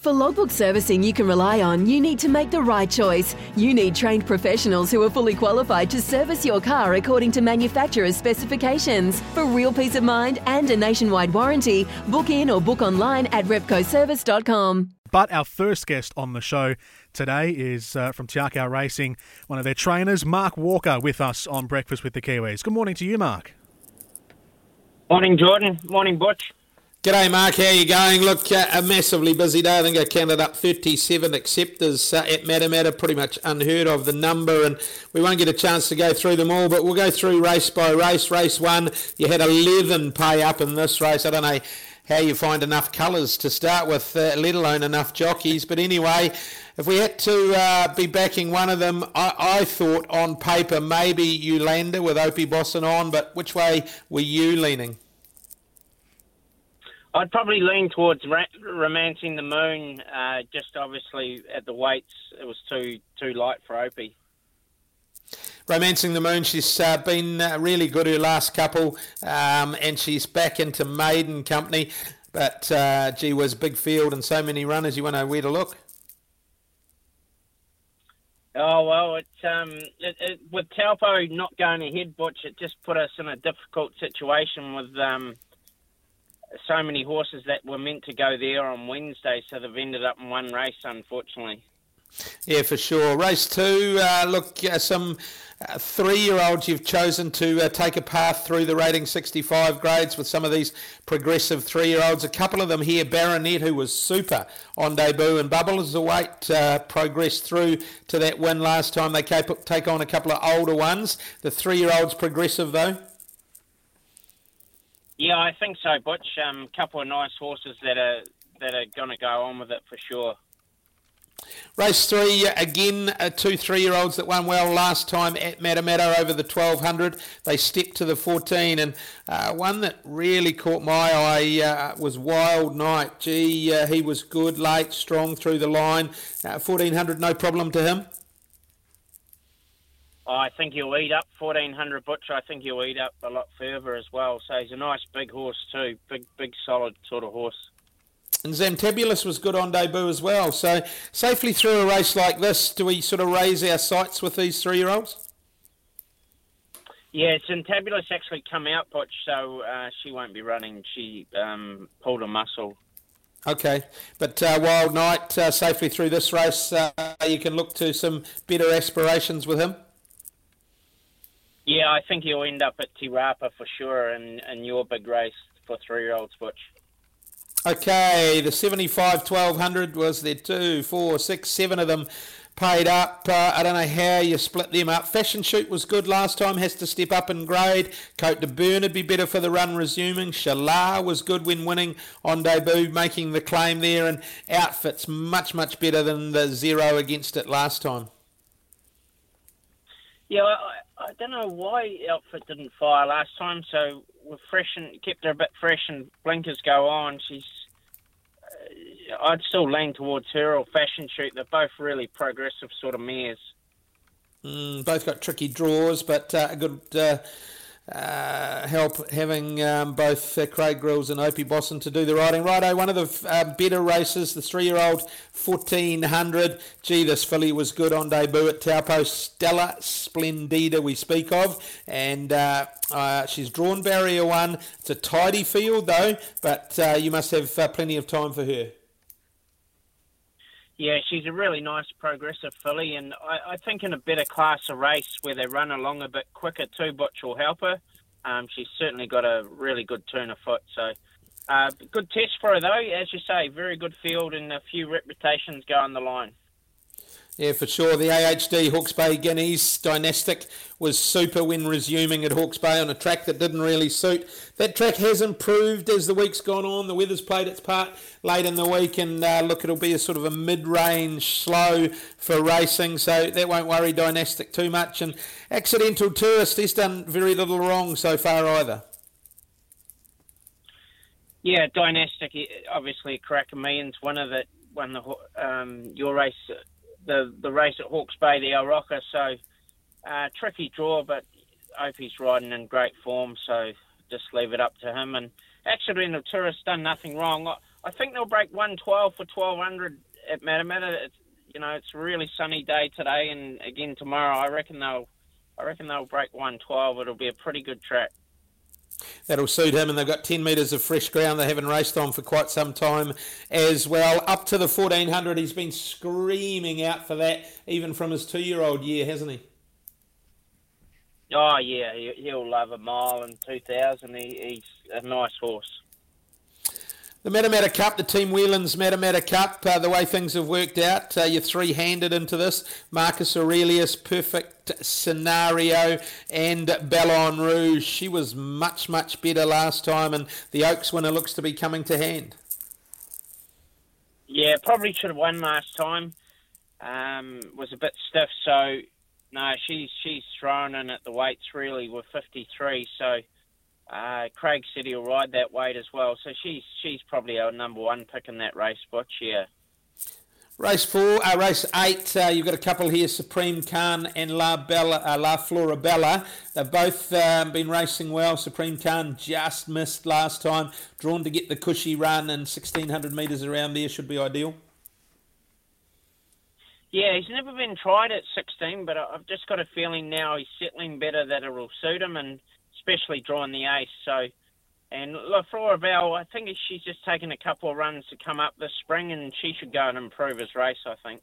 For logbook servicing you can rely on, you need to make the right choice. You need trained professionals who are fully qualified to service your car according to manufacturer's specifications. For real peace of mind and a nationwide warranty, book in or book online at repcoservice.com. But our first guest on the show today is uh, from Te Akau Racing, one of their trainers, Mark Walker, with us on Breakfast with the Kiwis. Good morning to you, Mark. Morning, Jordan. Morning, Butch. G'day, Mark. How you going? Look, uh, a massively busy day. I think I counted up 37 acceptors uh, at Matamata, pretty much unheard of the number, and we won't get a chance to go through them all, but we'll go through race by race. Race one, you had 11 pay up in this race. I don't know how you find enough colours to start with, uh, let alone enough jockeys, but anyway, if we had to uh, be backing one of them, I, I, thought on paper maybe Yolanda with Opie Bosson on, but which way were you leaning? I'd probably lean towards ra- romancing the moon. Uh, just obviously at the weights, it was too too light for Opie. Romancing the Moon, she's uh, been uh, really good her last couple, um, and she's back into maiden company. But uh, gee was big field and so many runners. You want to know where to look? Oh well, it, um, it, it, with Taupo not going ahead, Butch, it just put us in a difficult situation with um, so many horses that were meant to go there on Wednesday, so they've ended up in one race, unfortunately. Yeah, for sure. Race two, uh, look, uh, some uh, three-year-olds you've chosen to uh, take a path through the rating 65 grades with some of these progressive three-year-olds. A couple of them here, Baronet, who was super on debut, and Bubbles the weight uh, progressed through to that win last time. They take on a couple of older ones. The three-year-olds progressive, though. Yeah, I think so, Butch. A um, couple of nice horses that are that are going to go on with it for sure. Race three, again, uh, two three-year-olds that won well last time at Matamata over the 1200. They stepped to the 14, and uh, one that really caught my eye uh, was Wild Knight. Gee, uh, he was good, late, strong through the line. 1400, uh, no problem to him. I think he'll eat up 1400 Butcher. I think he'll eat up a lot further as well. So he's a nice big horse too. Big, big, solid sort of horse. And Zamtabulous was good on debut as well. So safely through a race like this, do we sort of raise our sights with these three-year-olds? Yeah, Zamtabulous actually come out, Butch, so uh, she won't be running. She um, pulled a muscle. Okay, but uh, Wild Knight uh, safely through this race, uh, you can look to some better aspirations with him. Yeah, I think he'll end up at Te Rapa for sure, and, and your big race for three year olds, Butch. Okay, the 75 1200 was there two, four, six, seven of them paid up. Uh, I don't know how you split them up. Fashion Shoot was good last time, has to step up in grade. Cote de Bernard be better for the run resuming. Shalar was good when winning on debut, making the claim there. And Outfit's much, much better than the zero against it last time. Yeah, I, I don't know why outfit didn't fire last time. So we're fresh and kept her a bit fresh, and blinkers go on. She's. Uh, I'd still lean towards her or Fashion Shoot. They're both really progressive sort of mares. Mm, both got tricky draws, but uh, a good uh, uh, help having um, both uh, Craig Grylls and Opie Bosson to do the riding. Righto, one of the uh, better races, the three-year-old 1400. Gee, this filly was good on debut at Taupo. Stella Splendida we speak of, and uh, uh, she's drawn barrier one. It's a tidy field though, but uh, you must have plenty of time for her. Yeah, she's a really nice progressive filly, and I, I, think in a better class of race where they run along a bit quicker too, Butch will help her. Um, she's certainly got a really good turn of foot, so uh, good test for her though. As you say, very good field and a few reputations go on the line. Yeah, for sure. The AHD Hawke's Bay Guineas dynastic was super when resuming at Hawke's Bay on a track that didn't really suit. That track has improved as the week's gone on. The weather's played its part late in the week, and uh, look, it'll be a sort of a mid-range slow for racing, so that won't worry Dynastic too much. And Accidental Tourist, he's done very little wrong so far either. Yeah, Dynastic, obviously, Karaka Millions, one of the won the um, your race the the race at Hawke's Bay, the Oroka. So uh, tricky draw, but Opie's riding in great form. So just leave it up to him. And Accidental Tourist done nothing wrong. I, I think they'll break 112 for 1200 at Matamata. It's, you know, it's a really sunny day today, and again tomorrow. I reckon they'll, I reckon they'll break 112. It'll be a pretty good track that'll suit him. And they've got 10 metres of fresh ground they haven't raced on for quite some time as well. Up to the 1400, he's been screaming out for that, even from his two year old year, hasn't he? Oh, yeah, he'll love a mile and 2000. He, he's a nice horse. The Matamata Cup, the Team Whelan's Matamata Cup, uh, the way things have worked out, uh, you're three-handed into this. Marcus Aurelius, perfect scenario, and Ballon Rouge. She was much, much better last time, and the Oaks winner looks to be coming to hand. Yeah, probably should have won last time. Um, was a bit stiff, so no, she's she's thrown in at the weights really with 53, so uh, Craig said he'll ride that weight as well, so she's she's probably our number one pick in that race, Butch. Yeah. Race four, uh, race eight. Uh, you've got a couple here: Supreme Khan and La Bella, uh, La Florabella. They've both um, been racing well. Supreme Khan just missed last time, drawn to get the cushy run, and 1600 metres around there should be ideal. Yeah, he's never been tried at 16, but I've just got a feeling now he's settling better that it will suit him, and especially drawing the ace. So, and La Bell, I think she's just taken a couple of runs to come up this spring, and she should go and improve his race. I think.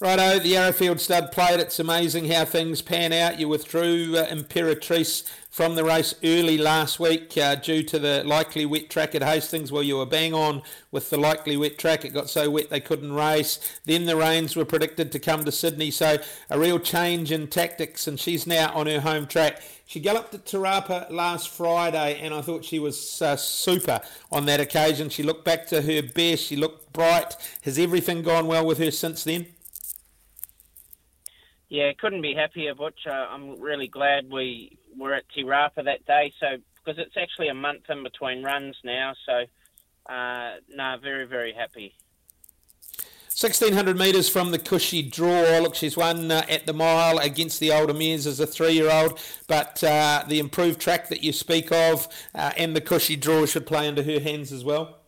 Righto, the Arrowfield stud played. It's amazing how things pan out. You withdrew uh, Imperatrice from the race early last week uh, due to the likely wet track at Hastings. Well, you were bang on with the likely wet track. It got so wet they couldn't race. Then the rains were predicted to come to Sydney, so a real change in tactics, and she's now on her home track. She galloped at Te Rapa last Friday, and I thought she was uh, super on that occasion. She looked back to her best. She looked bright. Has everything gone well with her since then? Yeah, couldn't be happier, Butch. Uh, I'm really glad we were at Te Rapa that day, so because it's actually a month in between runs now. So, uh, no, very very happy. 1600 metres from the cushy draw. Look, she's won uh, at the mile against the older mares as a three year old, but uh, the improved track that you speak of uh, and the cushy draw should play into her hands as well.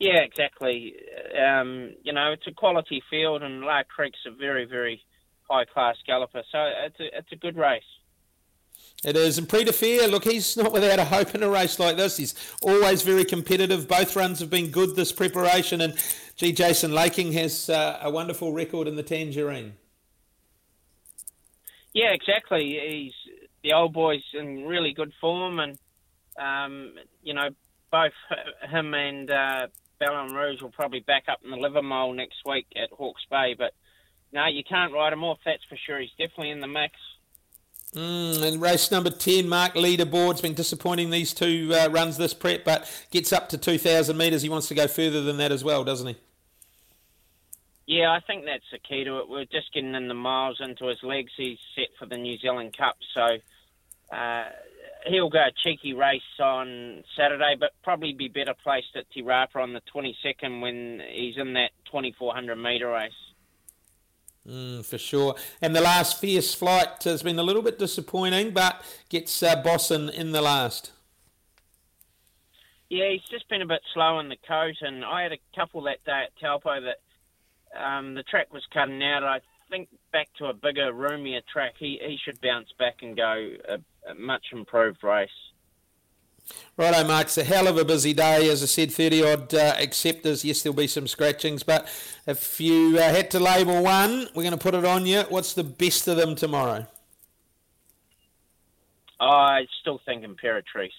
Yeah, exactly. Um, you know, it's a quality field, and Lark Creek's a very, very high class galloper, so it's a, it's a good race. It is. And Prix de Fer, look, he's not without a hope in a race like this. He's always very competitive. Both runs have been good this preparation. And, gee, Jason Laking has uh, a wonderful record in the Tangerine. Yeah, exactly. He's the old boy's in really good form. And, um, you know, both him and uh, Ballon Rouge will probably back up in the Livamol next week at Hawke's Bay. But no, you can't write him off. That's for sure. He's definitely in the mix. Mm, and race number 10, Mark Leaderboard's been disappointing these two uh, runs this prep, but gets up to 2,000 metres. He wants to go further than that as well, doesn't he? Yeah, I think that's the key to it. We're just getting in the miles into his legs. He's set for the New Zealand Cup, so uh, he'll go cheeky race on Saturday, but probably be better placed at Te Rapa on the 22nd when he's in that 2400 metre race. Mm, for sure. And the last fierce flight has been a little bit disappointing, but gets uh, in the last. Yeah, he's just been a bit slow in the coat, and I had a couple that day at Taupo that um, the track was cutting out. I think back to a bigger, roomier track, he, he should bounce back and go a, a much improved race. Righto, Mark. It's a hell of a busy day. As I said, 30 odd uh, acceptors. Yes, there'll be some scratchings, but if you uh, had to label one, we're going to put it on you. What's the best of them tomorrow? I still think Imperatrice.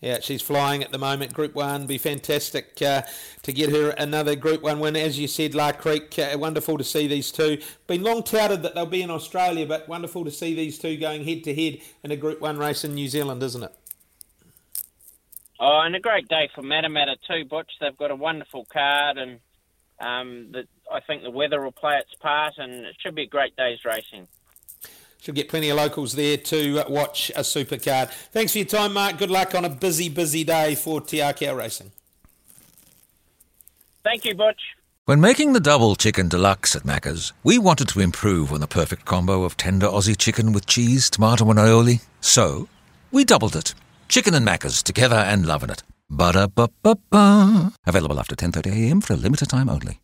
Yeah, she's flying at the moment. Group One, be fantastic uh, to get her another Group One win. As you said, Lark Creek, uh, wonderful to see these two. Been long touted that they'll be in Australia, but wonderful to see these two going head to head in a Group One race in New Zealand, isn't it? Oh, and a great day for Matamata too, Butch. They've got a wonderful card, and um, the, I think the weather will play its part, and it should be a great day's racing. Should get plenty of locals there to uh, watch a supercard. Thanks for your time, Mark. Good luck on a busy, busy day for Te Akau Racing. Thank you, Butch. When making the double chicken deluxe at Macca's, we wanted to improve on the perfect combo of tender Aussie chicken with cheese, tomato, and aioli. So, we doubled it. Chicken and Macca's together and loving it. Ba-da-ba-ba-ba. Available after 10.30am for a limited time only.